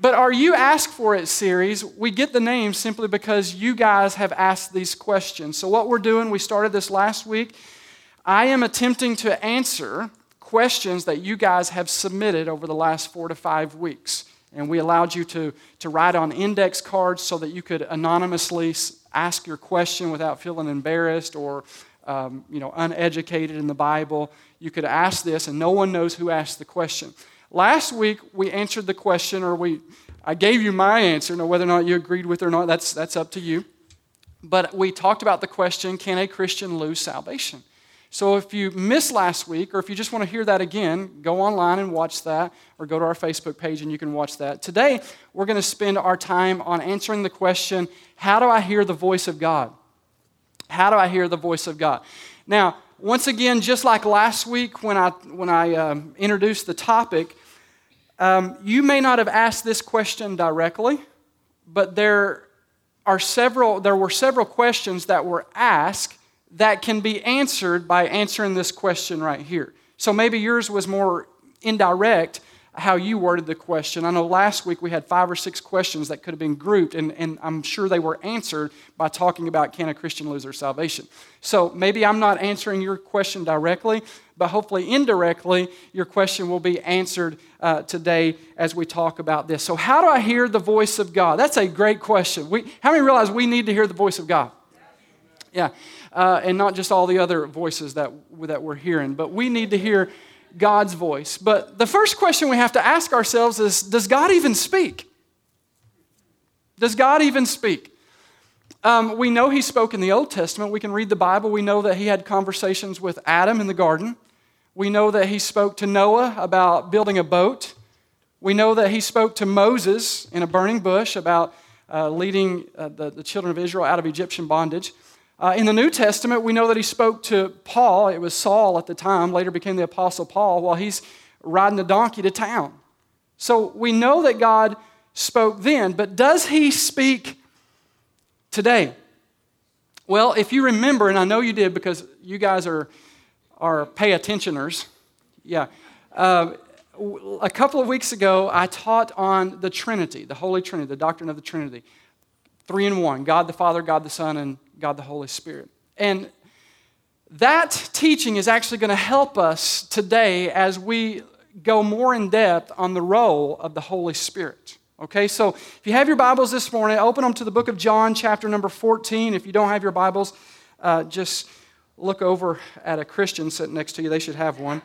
But our You Ask For It series, we get the name simply because you guys have asked these questions. So, what we're doing, we started this last week. I am attempting to answer questions that you guys have submitted over the last four to five weeks. And we allowed you to, to write on index cards so that you could anonymously ask your question without feeling embarrassed or um, you know, uneducated in the Bible. You could ask this, and no one knows who asked the question. Last week, we answered the question, or we, I gave you my answer. Now, whether or not you agreed with it or not, that's, that's up to you. But we talked about the question can a Christian lose salvation? So if you missed last week, or if you just want to hear that again, go online and watch that, or go to our Facebook page and you can watch that. Today, we're going to spend our time on answering the question how do I hear the voice of God? How do I hear the voice of God? Now, once again, just like last week when I, when I um, introduced the topic, um, you may not have asked this question directly, but there are several, there were several questions that were asked that can be answered by answering this question right here. So maybe yours was more indirect how you worded the question. I know last week we had five or six questions that could have been grouped, and, and I'm sure they were answered by talking about can a Christian lose their salvation. So maybe I'm not answering your question directly, but hopefully indirectly, your question will be answered uh, today as we talk about this. So, how do I hear the voice of God? That's a great question. We, how many realize we need to hear the voice of God? Yeah uh, and not just all the other voices that, that we're hearing, but we need to hear God's voice. But the first question we have to ask ourselves is Does God even speak? Does God even speak? Um, we know He spoke in the Old Testament. We can read the Bible. We know that He had conversations with Adam in the garden. We know that He spoke to Noah about building a boat. We know that He spoke to Moses in a burning bush about uh, leading uh, the, the children of Israel out of Egyptian bondage. Uh, in the New Testament, we know that he spoke to Paul. It was Saul at the time, later became the Apostle Paul, while he's riding a donkey to town. So we know that God spoke then, but does he speak today? Well, if you remember, and I know you did because you guys are, are pay attentioners, yeah. Uh, a couple of weeks ago, I taught on the Trinity, the Holy Trinity, the doctrine of the Trinity. Three in one God the Father, God the Son, and God the Holy Spirit. And that teaching is actually going to help us today as we go more in depth on the role of the Holy Spirit. Okay, so if you have your Bibles this morning, open them to the book of John, chapter number 14. If you don't have your Bibles, uh, just look over at a Christian sitting next to you. They should have one.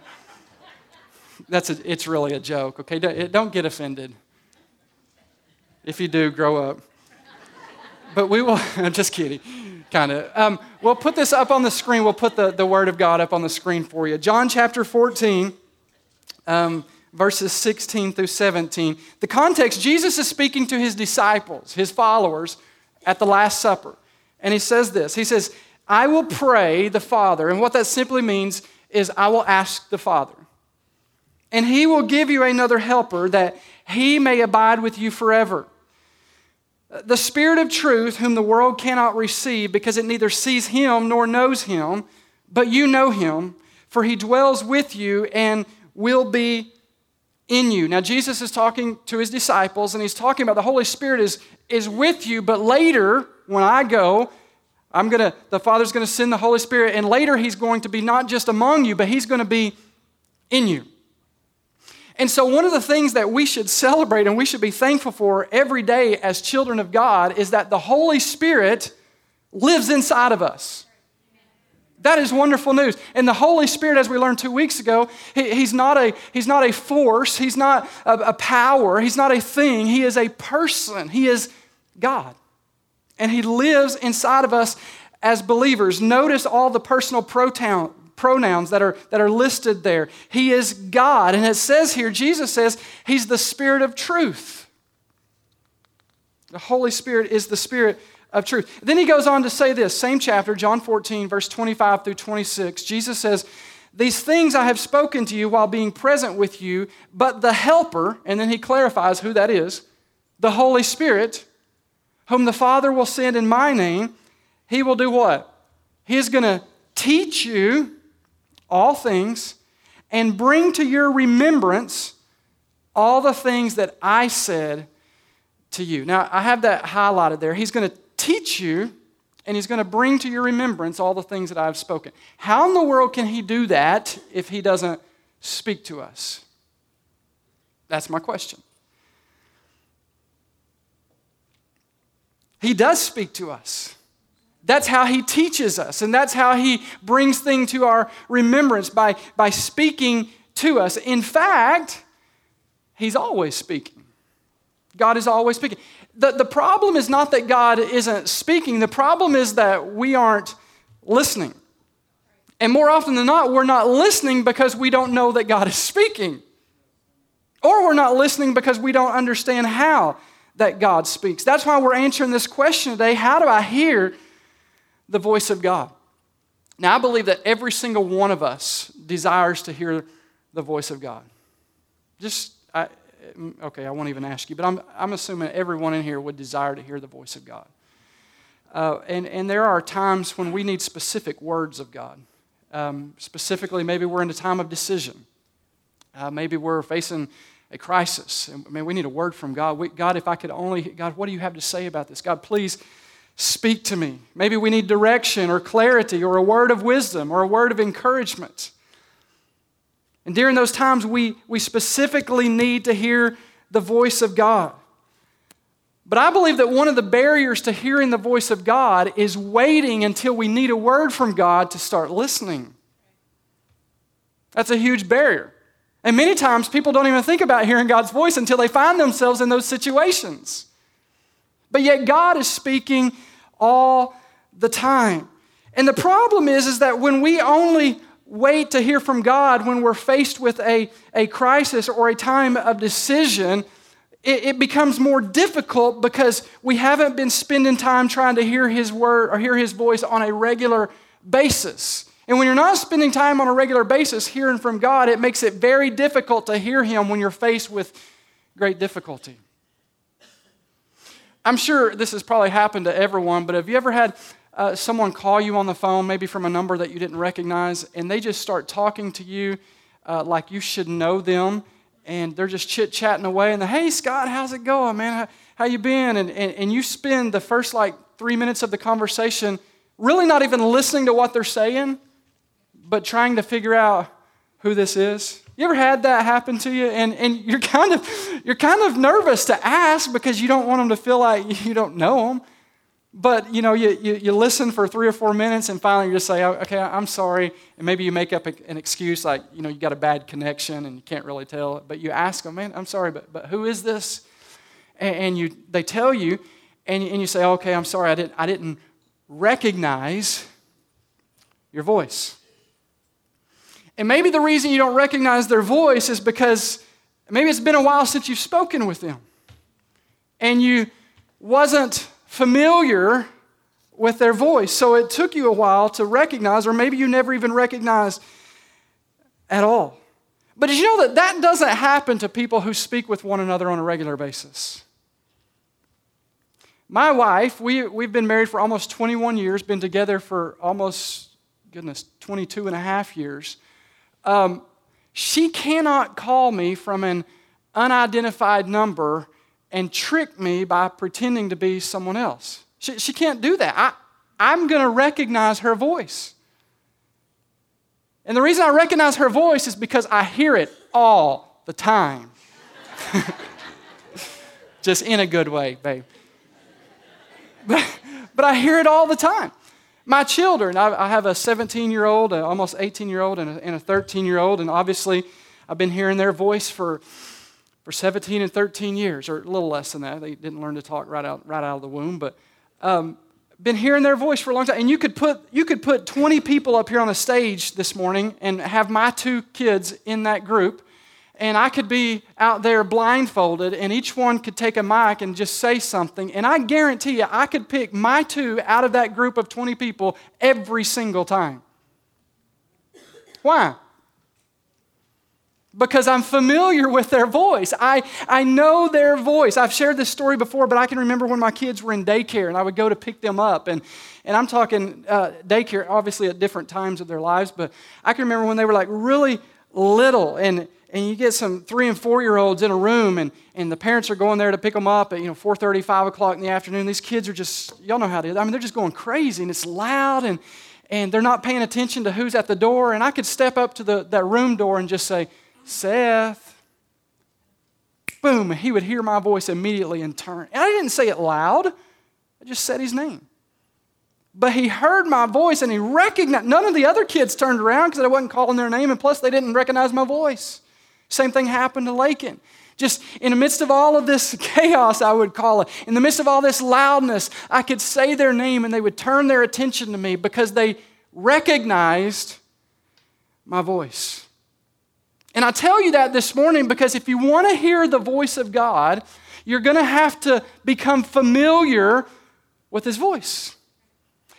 That's a, it's really a joke, okay? Don't get offended. If you do, grow up. But we will, I'm just kidding kind of. Um, we'll put this up on the screen. We'll put the, the Word of God up on the screen for you. John chapter 14, um, verses 16 through 17. The context Jesus is speaking to his disciples, his followers, at the Last Supper. And he says this He says, I will pray the Father. And what that simply means is, I will ask the Father. And he will give you another helper that he may abide with you forever the Spirit of truth, whom the world cannot receive because it neither sees him nor knows him, but you know him, for he dwells with you and will be in you. Now, Jesus is talking to his disciples, and he's talking about the Holy Spirit is, is with you, but later, when I go, I'm gonna, the Father's gonna send the Holy Spirit, and later he's going to be not just among you, but he's gonna be in you. And so, one of the things that we should celebrate and we should be thankful for every day as children of God is that the Holy Spirit lives inside of us. That is wonderful news. And the Holy Spirit, as we learned two weeks ago, he, he's, not a, he's not a force, he's not a, a power, he's not a thing, he is a person. He is God. And he lives inside of us as believers. Notice all the personal pronoun, pronouns that are, that are listed there. He is God. And it says here, Jesus says, He's the Spirit of truth. The Holy Spirit is the Spirit of truth. Then he goes on to say this, same chapter, John 14, verse 25 through 26. Jesus says, These things I have spoken to you while being present with you, but the Helper, and then he clarifies who that is, the Holy Spirit, whom the Father will send in my name, he will do what? He is going to teach you all things and bring to your remembrance all the things that I said to you. Now, I have that highlighted there. He's going to teach you and he's going to bring to your remembrance all the things that I've spoken. How in the world can he do that if he doesn't speak to us? That's my question. He does speak to us. That's how he teaches us, and that's how he brings things to our remembrance by, by speaking to us. In fact, he's always speaking. God is always speaking. The, the problem is not that God isn't speaking, the problem is that we aren't listening. And more often than not, we're not listening because we don't know that God is speaking. Or we're not listening because we don't understand how that God speaks. That's why we're answering this question today how do I hear the voice of God? Now, I believe that every single one of us desires to hear the voice of God. Just, I, okay, I won't even ask you, but I'm, I'm assuming everyone in here would desire to hear the voice of God. Uh, and, and there are times when we need specific words of God. Um, specifically, maybe we're in a time of decision. Uh, maybe we're facing a crisis. I mean, we need a word from God. We, God, if I could only, God, what do you have to say about this? God, please speak to me. Maybe we need direction or clarity or a word of wisdom or a word of encouragement. And during those times, we, we specifically need to hear the voice of God. But I believe that one of the barriers to hearing the voice of God is waiting until we need a word from God to start listening. That's a huge barrier. And many times people don't even think about hearing God's voice until they find themselves in those situations. But yet God is speaking all the time. And the problem is, is that when we only wait to hear from God when we're faced with a, a crisis or a time of decision, it, it becomes more difficult because we haven't been spending time trying to hear His word or hear His voice on a regular basis. And when you're not spending time on a regular basis hearing from God, it makes it very difficult to hear Him when you're faced with great difficulty. I'm sure this has probably happened to everyone, but have you ever had uh, someone call you on the phone, maybe from a number that you didn't recognize, and they just start talking to you uh, like you should know them, and they're just chit chatting away, and the, hey Scott, how's it going, man? How, how you been? And, and, and you spend the first like three minutes of the conversation really not even listening to what they're saying but trying to figure out who this is? You ever had that happen to you? And, and you're, kind of, you're kind of nervous to ask because you don't want them to feel like you don't know them. But you know, you, you, you listen for three or four minutes and finally you just say, oh, okay, I'm sorry. And maybe you make up an excuse like, you know, you got a bad connection and you can't really tell. But you ask them, man, I'm sorry, but, but who is this? And, and you, they tell you, and, and you say, okay, I'm sorry, I didn't, I didn't recognize your voice. And maybe the reason you don't recognize their voice is because maybe it's been a while since you've spoken with them. And you wasn't familiar with their voice. So it took you a while to recognize, or maybe you never even recognized at all. But did you know that that doesn't happen to people who speak with one another on a regular basis? My wife, we, we've been married for almost 21 years, been together for almost, goodness, 22 and a half years. Um, she cannot call me from an unidentified number and trick me by pretending to be someone else. She, she can't do that. I, I'm going to recognize her voice. And the reason I recognize her voice is because I hear it all the time. Just in a good way, babe. But, but I hear it all the time. My children, I, have a 17 year old, almost 18 year old, and a 13 year old, and obviously I've been hearing their voice for, for 17 and 13 years, or a little less than that. They didn't learn to talk right out, right out of the womb, but um, been hearing their voice for a long time. And you could, put, you could put 20 people up here on the stage this morning and have my two kids in that group and I could be out there blindfolded, and each one could take a mic and just say something. And I guarantee you, I could pick my two out of that group of 20 people every single time. Why? Because I'm familiar with their voice. I, I know their voice. I've shared this story before, but I can remember when my kids were in daycare and I would go to pick them up. And, and I'm talking uh, daycare, obviously at different times of their lives, but I can remember when they were like really little and and you get some three and four year olds in a room and, and the parents are going there to pick them up at you know 4.30 5 o'clock in the afternoon. These kids are just y'all know how to i mean they're just going crazy and it's loud and, and they're not paying attention to who's at the door. And i could step up to the, that room door and just say seth. Boom he would hear my voice immediately and turn. And i didn't say it loud. I just said his name. But he heard my voice and he recognized none of the other kids turned around because i wasn't calling their name and plus they didn't recognize my voice same thing happened to Lakin. Just in the midst of all of this chaos, I would call it, in the midst of all this loudness, I could say their name and they would turn their attention to me because they recognized my voice. And I tell you that this morning because if you want to hear the voice of God, you're going to have to become familiar with his voice.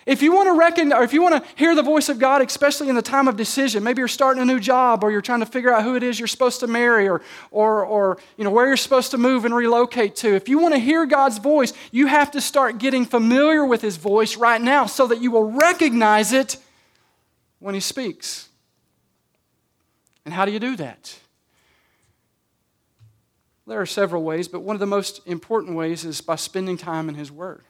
If you want to reckon, or if you want to hear the voice of God, especially in the time of decision, maybe you're starting a new job or you're trying to figure out who it is you're supposed to marry or, or, or you know, where you're supposed to move and relocate to. If you want to hear God's voice, you have to start getting familiar with His voice right now so that you will recognize it when He speaks. And how do you do that? There are several ways, but one of the most important ways is by spending time in His Word.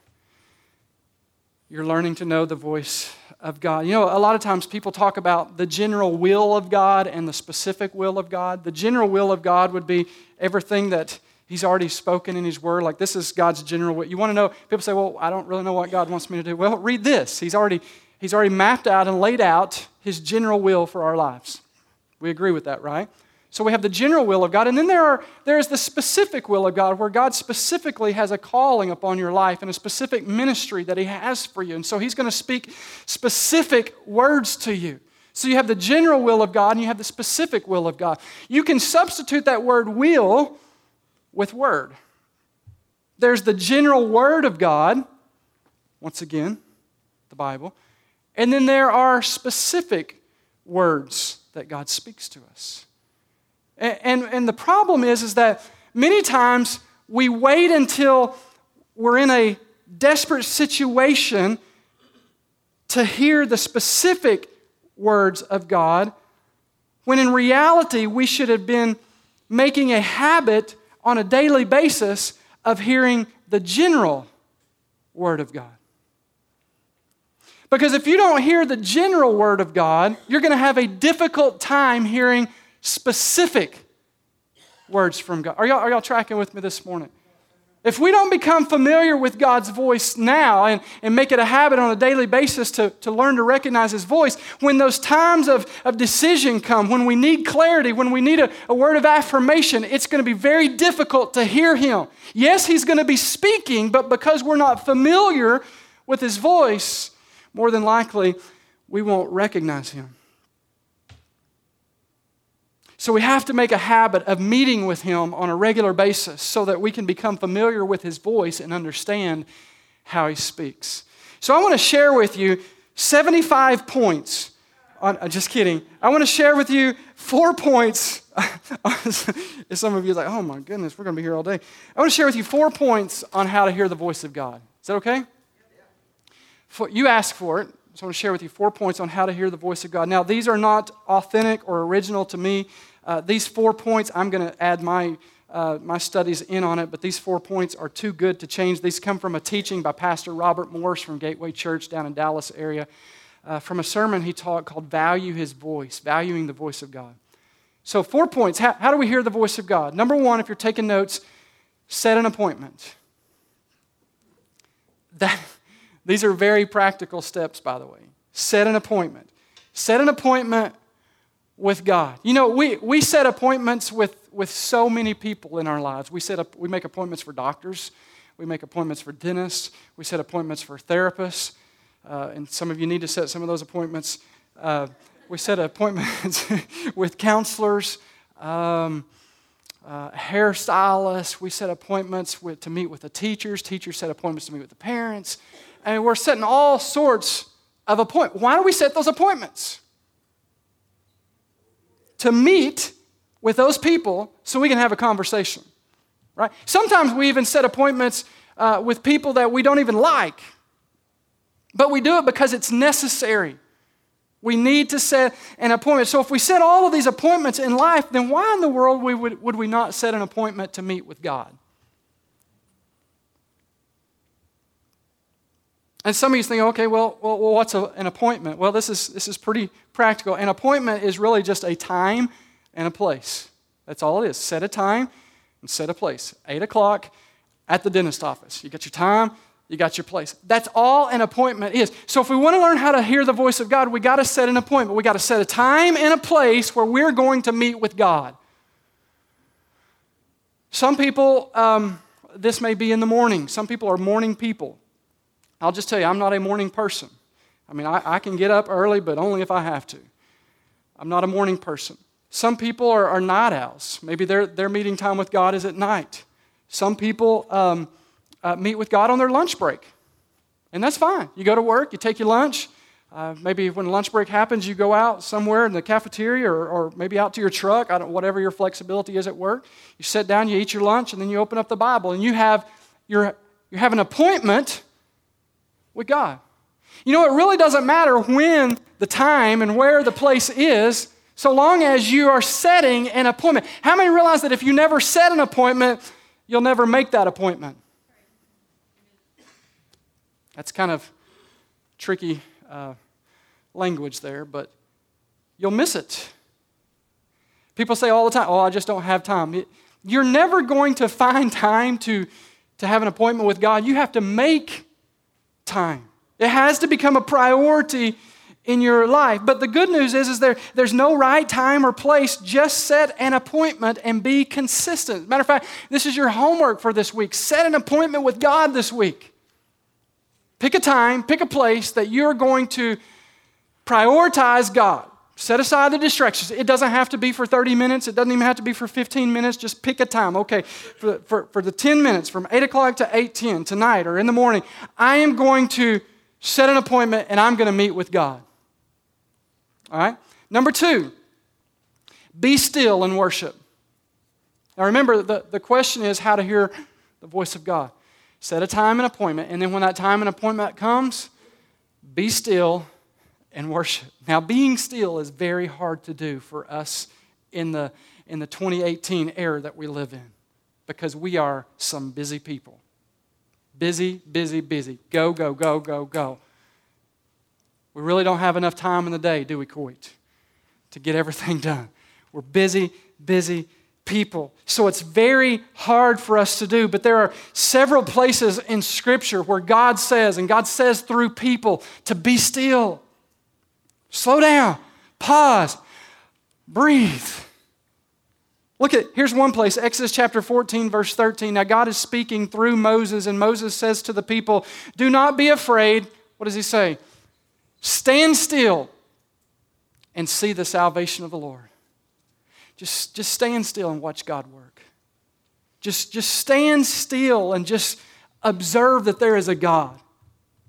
You're learning to know the voice of God. You know, a lot of times people talk about the general will of God and the specific will of God. The general will of God would be everything that He's already spoken in His Word. Like, this is God's general will. You want to know, people say, well, I don't really know what God wants me to do. Well, read this. He's already, he's already mapped out and laid out His general will for our lives. We agree with that, right? So we have the general will of God, and then there, are, there is the specific will of God, where God specifically has a calling upon your life and a specific ministry that He has for you. And so He's going to speak specific words to you. So you have the general will of God and you have the specific will of God. You can substitute that word will with word. There's the general word of God, once again, the Bible, and then there are specific words that God speaks to us. And, and, and the problem is, is that many times we wait until we're in a desperate situation to hear the specific words of God, when in reality we should have been making a habit on a daily basis of hearing the general word of God. Because if you don't hear the general word of God, you're going to have a difficult time hearing specific words from God. Are y'all, are y'all tracking with me this morning? If we don't become familiar with God's voice now and, and make it a habit on a daily basis to, to learn to recognize His voice, when those times of, of decision come, when we need clarity, when we need a, a word of affirmation, it's going to be very difficult to hear Him. Yes, He's going to be speaking, but because we're not familiar with His voice, more than likely we won't recognize Him. So we have to make a habit of meeting with Him on a regular basis so that we can become familiar with His voice and understand how He speaks. So I want to share with you 75 points. On, uh, just kidding. I want to share with you four points. If some of you are like, oh my goodness, we're going to be here all day. I want to share with you four points on how to hear the voice of God. Is that okay? For, you asked for it. So I want to share with you four points on how to hear the voice of God. Now, these are not authentic or original to me. Uh, these four points, I'm going to add my, uh, my studies in on it, but these four points are too good to change. These come from a teaching by Pastor Robert Morris from Gateway Church down in Dallas area, uh, from a sermon he taught called Value His Voice, Valuing the Voice of God. So, four points. How, how do we hear the voice of God? Number one, if you're taking notes, set an appointment. That, these are very practical steps, by the way. Set an appointment. Set an appointment with God. You know, we, we set appointments with, with so many people in our lives. We, set up, we make appointments for doctors, we make appointments for dentists, we set appointments for therapists, uh, and some of you need to set some of those appointments. Uh, we set appointments with counselors, um, uh, hairstylists. We set appointments with, to meet with the teachers. Teachers set appointments to meet with the parents. And we're setting all sorts of appointments. Why do we set those appointments? To meet with those people so we can have a conversation, right? Sometimes we even set appointments uh, with people that we don't even like, but we do it because it's necessary. We need to set an appointment. So if we set all of these appointments in life, then why in the world we would, would we not set an appointment to meet with God? And some of you think, okay, well, well, what's a, an appointment? Well, this is, this is pretty practical. An appointment is really just a time and a place. That's all it is. Set a time and set a place. 8 o'clock at the dentist office. You got your time, you got your place. That's all an appointment is. So if we want to learn how to hear the voice of God, we got to set an appointment. We got to set a time and a place where we're going to meet with God. Some people, um, this may be in the morning. Some people are morning people. I'll just tell you, I'm not a morning person. I mean, I, I can get up early, but only if I have to. I'm not a morning person. Some people are, are night owls. Maybe their, their meeting time with God is at night. Some people um, uh, meet with God on their lunch break. And that's fine. You go to work, you take your lunch. Uh, maybe when lunch break happens, you go out somewhere in the cafeteria or, or maybe out to your truck, I don't, whatever your flexibility is at work. You sit down, you eat your lunch, and then you open up the Bible and you have, your, you have an appointment with God. You know, it really doesn't matter when the time and where the place is, so long as you are setting an appointment. How many realize that if you never set an appointment, you'll never make that appointment? That's kind of tricky uh, language there, but you'll miss it. People say all the time, Oh, I just don't have time. You're never going to find time to, to have an appointment with God. You have to make time. It has to become a priority in your life. But the good news is, is there, there's no right time or place. Just set an appointment and be consistent. Matter of fact, this is your homework for this week. Set an appointment with God this week. Pick a time, pick a place that you're going to prioritize God. Set aside the distractions. It doesn't have to be for 30 minutes. It doesn't even have to be for 15 minutes. Just pick a time. Okay, for, for, for the 10 minutes from 8 o'clock to 8.10 tonight or in the morning, I am going to set an appointment and I'm going to meet with God. All right? Number two, be still and worship. Now remember, the, the question is how to hear the voice of God. Set a time and appointment, and then when that time and appointment comes, be still and worship. Now, being still is very hard to do for us in the, in the 2018 era that we live in because we are some busy people. Busy, busy, busy. Go, go, go, go, go. We really don't have enough time in the day, do we, Coit, to get everything done. We're busy, busy people. So it's very hard for us to do, but there are several places in Scripture where God says, and God says through people, to be still Slow down, pause, breathe. Look at here's one place, Exodus chapter 14, verse 13. Now, God is speaking through Moses, and Moses says to the people, Do not be afraid. What does he say? Stand still and see the salvation of the Lord. Just, just stand still and watch God work. Just, just stand still and just observe that there is a God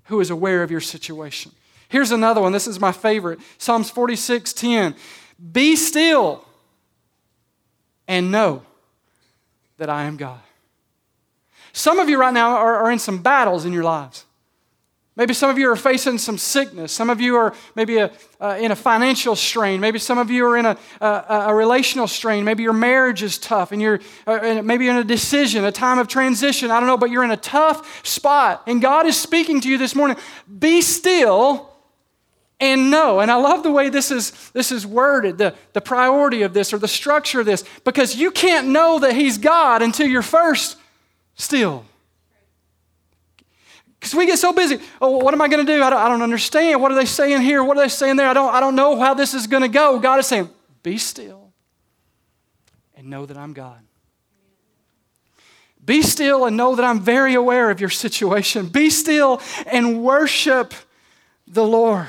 who is aware of your situation. Here's another one. This is my favorite Psalms 46 10. Be still and know that I am God. Some of you right now are, are in some battles in your lives. Maybe some of you are facing some sickness. Some of you are maybe a, uh, in a financial strain. Maybe some of you are in a, a, a relational strain. Maybe your marriage is tough and you're uh, maybe in a decision, a time of transition. I don't know, but you're in a tough spot. And God is speaking to you this morning. Be still and know. And I love the way this is, this is worded, the, the priority of this or the structure of this, because you can't know that He's God until you're first still. Because we get so busy. Oh, what am I going to do? I don't, I don't understand. What are they saying here? What are they saying there? I don't, I don't know how this is going to go. God is saying, be still and know that I'm God. Be still and know that I'm very aware of your situation. Be still and worship the Lord.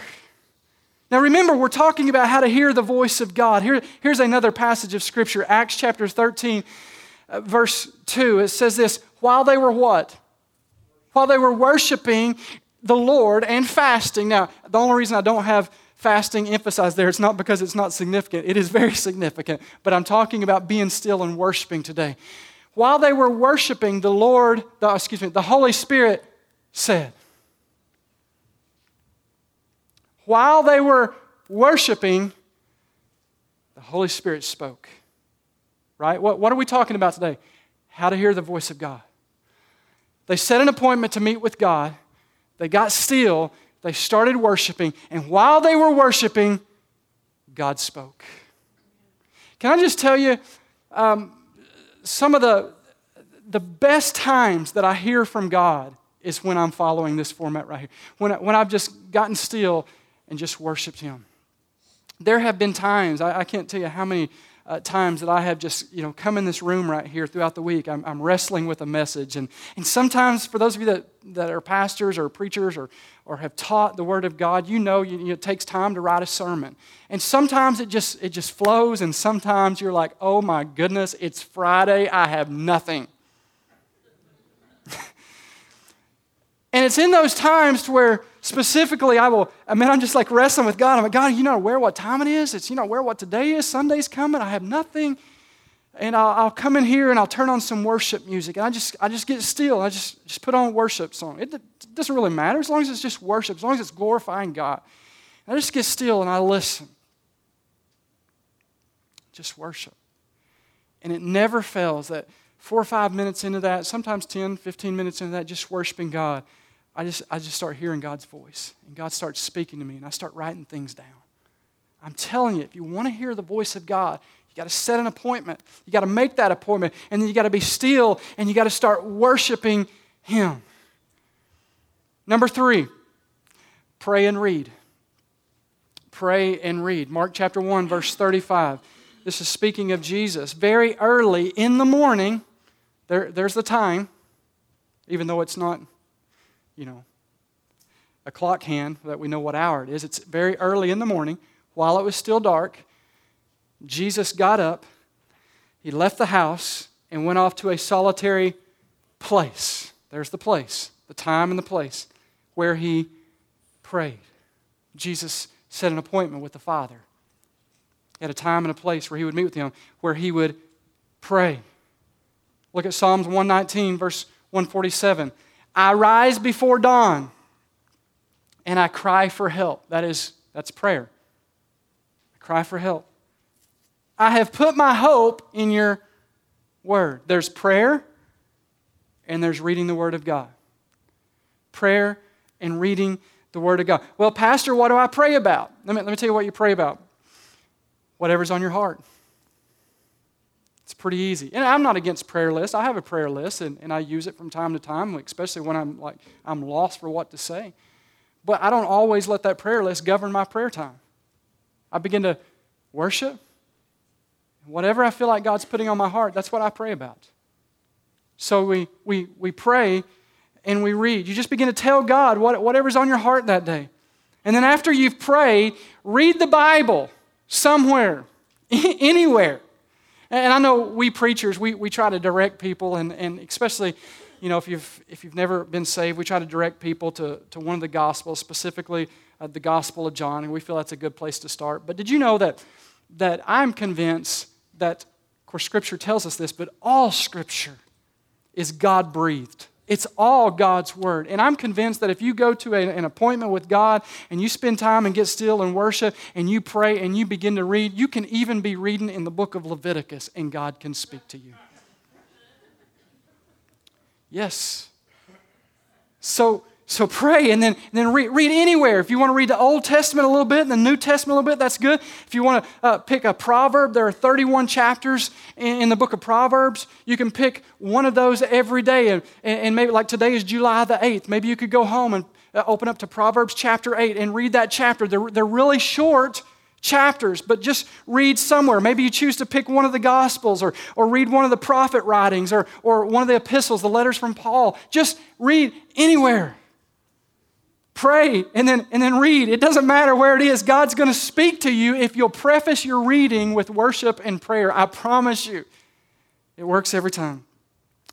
Now remember, we're talking about how to hear the voice of God. Here, here's another passage of Scripture, Acts chapter 13, uh, verse 2. It says this While they were what? While they were worshiping the Lord and fasting. Now, the only reason I don't have fasting emphasized there, it's not because it's not significant. It is very significant. But I'm talking about being still and worshiping today. While they were worshiping, the Lord, the, excuse me, the Holy Spirit said, while they were worshiping, the Holy Spirit spoke. Right? What, what are we talking about today? How to hear the voice of God. They set an appointment to meet with God. They got still. They started worshiping. And while they were worshiping, God spoke. Can I just tell you, um, some of the, the best times that I hear from God is when I'm following this format right here. When, when I've just gotten still and just worshiped Him. There have been times, I, I can't tell you how many uh, times that I have just, you know, come in this room right here throughout the week. I'm, I'm wrestling with a message. And, and sometimes, for those of you that, that are pastors or preachers or, or have taught the Word of God, you know, you, you, it takes time to write a sermon. And sometimes it just, it just flows, and sometimes you're like, oh my goodness, it's Friday, I have nothing. And it's in those times to where specifically I will, I mean, I'm just like wrestling with God. I'm like, God, you not aware what time it is? It's, you not aware what today is? Sunday's coming. I have nothing. And I'll, I'll, come in here and I'll turn on some worship music. And I just, I just get still. I just, just put on a worship song. It, it doesn't really matter as long as it's just worship, as long as it's glorifying God. And I just get still and I listen. Just worship. And it never fails that four or five minutes into that, sometimes 10, 15 minutes into that, just worshiping God, I just, I just start hearing God's voice. And God starts speaking to me, and I start writing things down. I'm telling you, if you want to hear the voice of God, you got to set an appointment. You got to make that appointment, and then you got to be still, and you got to start worshiping Him. Number three, pray and read. Pray and read. Mark chapter 1, verse 35. This is speaking of Jesus. Very early in the morning, there, there's the time, even though it's not you know, a clock hand that we know what hour it is. It's very early in the morning, while it was still dark. Jesus got up, he left the house, and went off to a solitary place. There's the place, the time and the place where he prayed. Jesus set an appointment with the Father. At a time and a place where he would meet with him, where he would pray. Look at Psalms 119, verse 147. I rise before dawn and I cry for help. That is, that's prayer. I cry for help. I have put my hope in your word. There's prayer and there's reading the word of God. Prayer and reading the word of God. Well, Pastor, what do I pray about? Let me, let me tell you what you pray about. Whatever's on your heart. It's pretty easy. And I'm not against prayer lists. I have a prayer list and, and I use it from time to time, especially when I'm like I'm lost for what to say. But I don't always let that prayer list govern my prayer time. I begin to worship. Whatever I feel like God's putting on my heart, that's what I pray about. So we, we, we pray and we read. You just begin to tell God what, whatever's on your heart that day. And then after you've prayed, read the Bible somewhere, anywhere. And I know we preachers, we, we try to direct people, and, and especially, you know, if you've, if you've never been saved, we try to direct people to, to one of the Gospels, specifically uh, the Gospel of John, and we feel that's a good place to start. But did you know that, that I'm convinced that, of course, Scripture tells us this, but all Scripture is God breathed. It's all God's word. And I'm convinced that if you go to a, an appointment with God and you spend time and get still and worship and you pray and you begin to read, you can even be reading in the book of Leviticus and God can speak to you. Yes. So, so pray and then, and then read, read, anywhere. If you want to read the Old Testament a little bit and the New Testament a little bit, that's good. If you want to uh, pick a proverb, there are 31 chapters in, in, the book of Proverbs. You can pick one of those every day. And, and maybe like today is July the 8th. Maybe you could go home and uh, open up to Proverbs chapter 8 and read that chapter. They're, they're really short chapters, but just read somewhere. Maybe you choose to pick one of the Gospels or, or read one of the prophet writings or, or one of the epistles, the letters from Paul. Just read anywhere pray and then, and then read. It doesn't matter where it is. God's going to speak to you if you'll preface your reading with worship and prayer. I promise you. It works every time.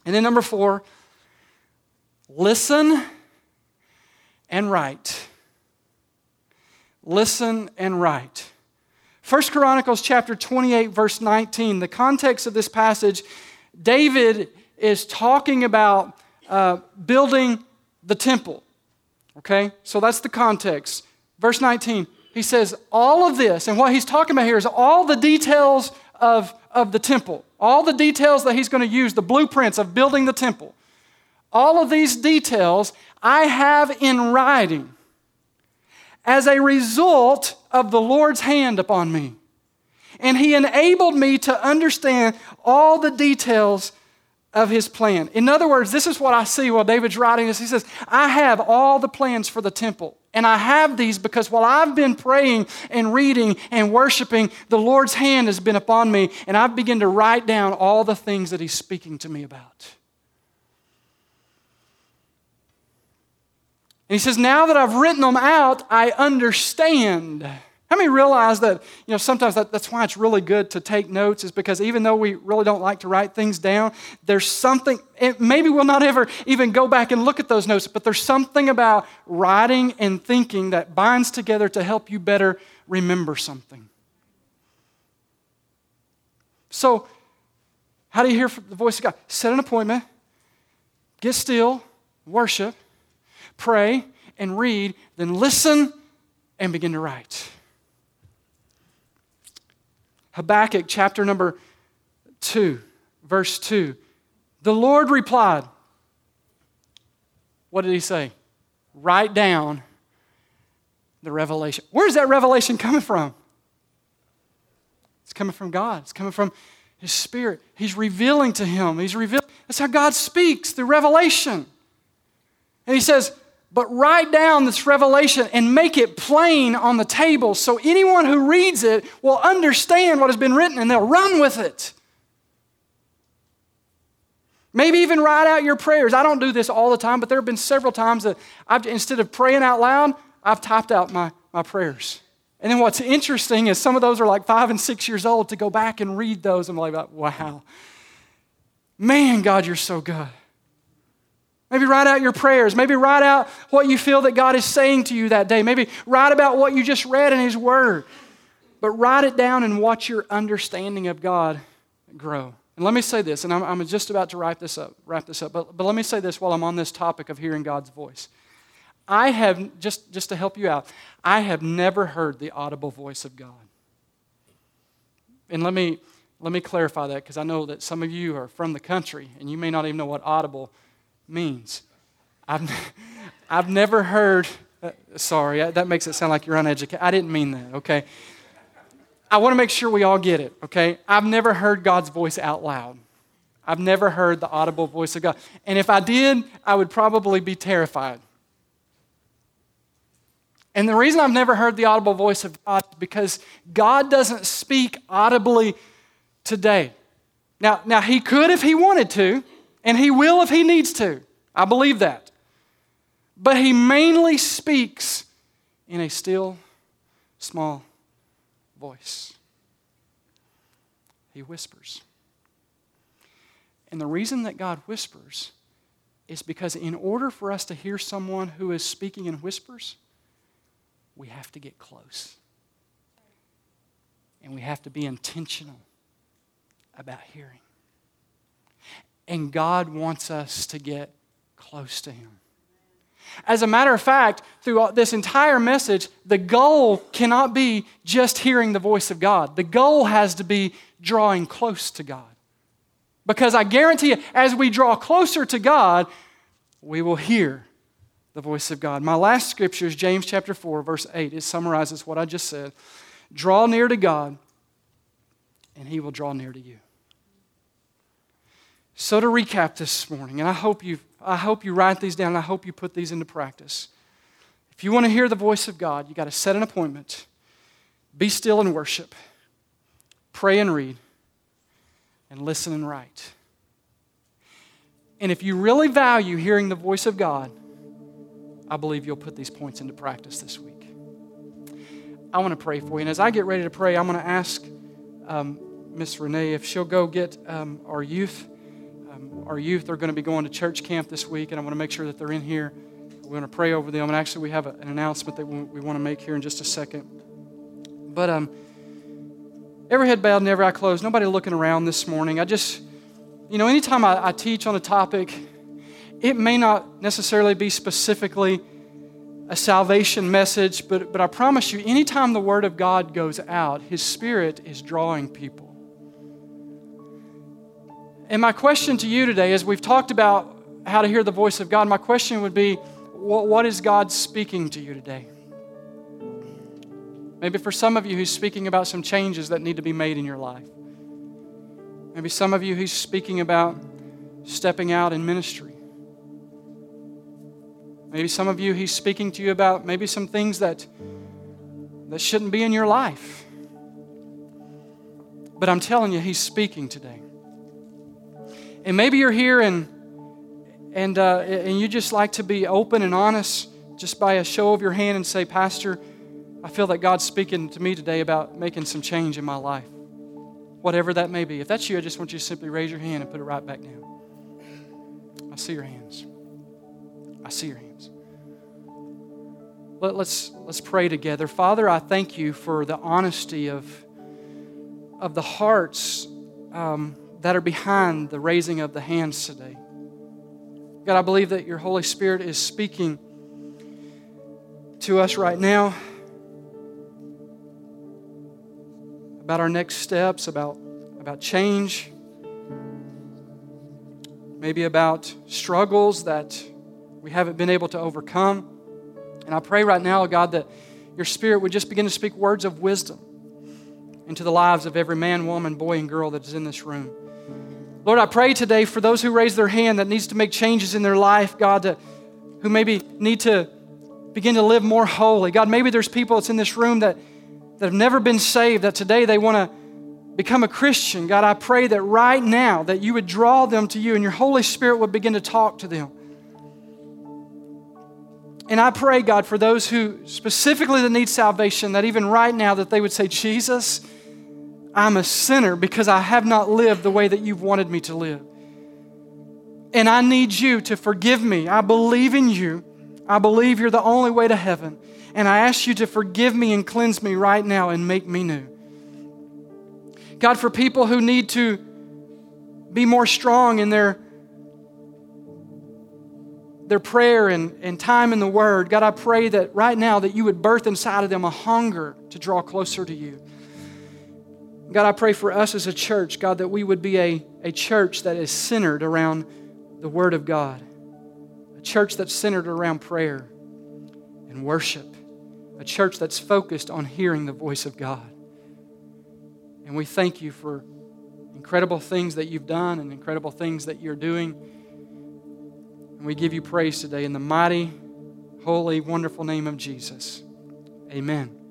And then number four, listen and write. Listen and write. First Chronicles chapter 28, verse 19. The context of this passage, David is talking about uh, building the temple. Okay? So that's the context. Verse 19 He says, all of this, and what he's talking about here is all the details of, of the temple, all the details that he's going to use, the blueprints of building the temple. All of these details I have in writing as a result of the Lord's hand upon me. And he enabled me to understand all the details of his plan. In other words, this is what I see while David's writing this. He says, I have all the plans for the temple. And I have these because while I've been praying and reading and worshiping, the Lord's hand has been upon me, and I've begun to write down all the things that He's speaking to me about. And He says, Now that I've written them out, I understand. How many realize that, you know, sometimes that, that's why it's really good to take notes, is because even though we really don't like to write things down, there's something, maybe we'll not ever even go back and look at those notes, but there's something about writing and thinking that binds together to help you better remember something. So, how do you hear the voice of God? Set an appointment, get still, worship, pray, and read, then listen and begin to write. Habakkuk chapter number 2, verse 2. The Lord replied, What did he say? Write down the revelation. Where's that revelation coming from? It's coming from God. It's coming from His Spirit. He's revealing to him. He's revealing. That's how God speaks through revelation. And He says, but write down this revelation and make it plain on the table so anyone who reads it will understand what has been written and they'll run with it. Maybe even write out your prayers. I don't do this all the time, but there have been several times that I've, instead of praying out loud, I've typed out my, my prayers. And then what's interesting is some of those are like five and six years old to go back and read those. I'm like, wow. Man, God, you're so good. Maybe write out your prayers. Maybe write out what you feel that God is saying to you that day. Maybe write about what you just read in His Word. But write it down and watch your understanding of God grow. And let me say this, and I'm, I'm just about to wrap this up, wrap this up, but, but let me say this while I'm on this topic of hearing God's voice. I have, just, just to help you out, I have never heard the audible voice of God. And let me, let me clarify that because I know that some of you are from the country and you may not even know what audible means. I've, I've never heard, uh, sorry, that makes it sound like you're uneducated. I didn't mean that, okay? I want to make sure we all get it, okay? I've never heard God's voice out loud. I've never heard the audible voice of God. And if I did, I would probably be terrified. And the reason I've never heard the audible voice of God is because God doesn't speak audibly today. Now, now He could if He wanted to, and He will if He needs to. I believe that. But He mainly speaks in a still, small voice. He whispers. And the reason that God whispers is because, in order for us to hear someone who is speaking in whispers, we have to get close. And we have to be intentional about hearing. And God wants us to get close to Him. As a matter of fact, through this entire message, the goal cannot be just hearing the voice of God. The goal has to be drawing close to God. Because I guarantee you, as we draw closer to God, we will hear the voice of God. My last scripture is James chapter 4, verse 8. It summarizes what I just said. Draw near to God, and He will draw near to you. So, to recap this morning, and I hope, you, I hope you write these down, I hope you put these into practice. If you want to hear the voice of God, you got to set an appointment, be still and worship, pray and read, and listen and write. And if you really value hearing the voice of God, I believe you'll put these points into practice this week. I want to pray for you. And as I get ready to pray, I'm going to ask um, Miss Renee if she'll go get um, our youth our youth are going to be going to church camp this week, and I want to make sure that they're in here. We're going to pray over them. And actually, we have a, an announcement that we want to make here in just a second. But um, every head bowed and every eye closed, nobody looking around this morning. I just, you know, anytime I, I teach on a topic, it may not necessarily be specifically a salvation message, but, but I promise you, anytime the Word of God goes out, His Spirit is drawing people. And my question to you today, as we've talked about how to hear the voice of God, my question would be what, what is God speaking to you today? Maybe for some of you, He's speaking about some changes that need to be made in your life. Maybe some of you, He's speaking about stepping out in ministry. Maybe some of you, He's speaking to you about maybe some things that, that shouldn't be in your life. But I'm telling you, He's speaking today. And maybe you're here and, and, uh, and you just like to be open and honest just by a show of your hand and say, Pastor, I feel that God's speaking to me today about making some change in my life. Whatever that may be. If that's you, I just want you to simply raise your hand and put it right back down. I see your hands. I see your hands. Let, us let's pray together. Father, I thank you for the honesty of, of the hearts um, that are behind the raising of the hands today. God, I believe that your Holy Spirit is speaking to us right now about our next steps, about, about change, maybe about struggles that we haven't been able to overcome. And I pray right now, God, that your Spirit would just begin to speak words of wisdom into the lives of every man, woman, boy, and girl that is in this room. Lord, I pray today for those who raise their hand that needs to make changes in their life, God, to, who maybe need to begin to live more holy. God, maybe there's people that's in this room that, that have never been saved, that today they want to become a Christian. God, I pray that right now that you would draw them to you and your Holy Spirit would begin to talk to them. And I pray, God, for those who specifically that need salvation, that even right now that they would say, Jesus, I'm a sinner because I have not lived the way that you've wanted me to live. And I need you to forgive me. I believe in you. I believe you're the only way to heaven. And I ask you to forgive me and cleanse me right now and make me new. God, for people who need to be more strong in their their prayer and, and time in the Word, God, I pray that right now that you would birth inside of them a hunger to draw closer to you. God, I pray for us as a church, God, that we would be a, a church that is centered around the Word of God, a church that's centered around prayer and worship, a church that's focused on hearing the voice of God. And we thank you for incredible things that you've done and incredible things that you're doing. And we give you praise today in the mighty, holy, wonderful name of Jesus. Amen.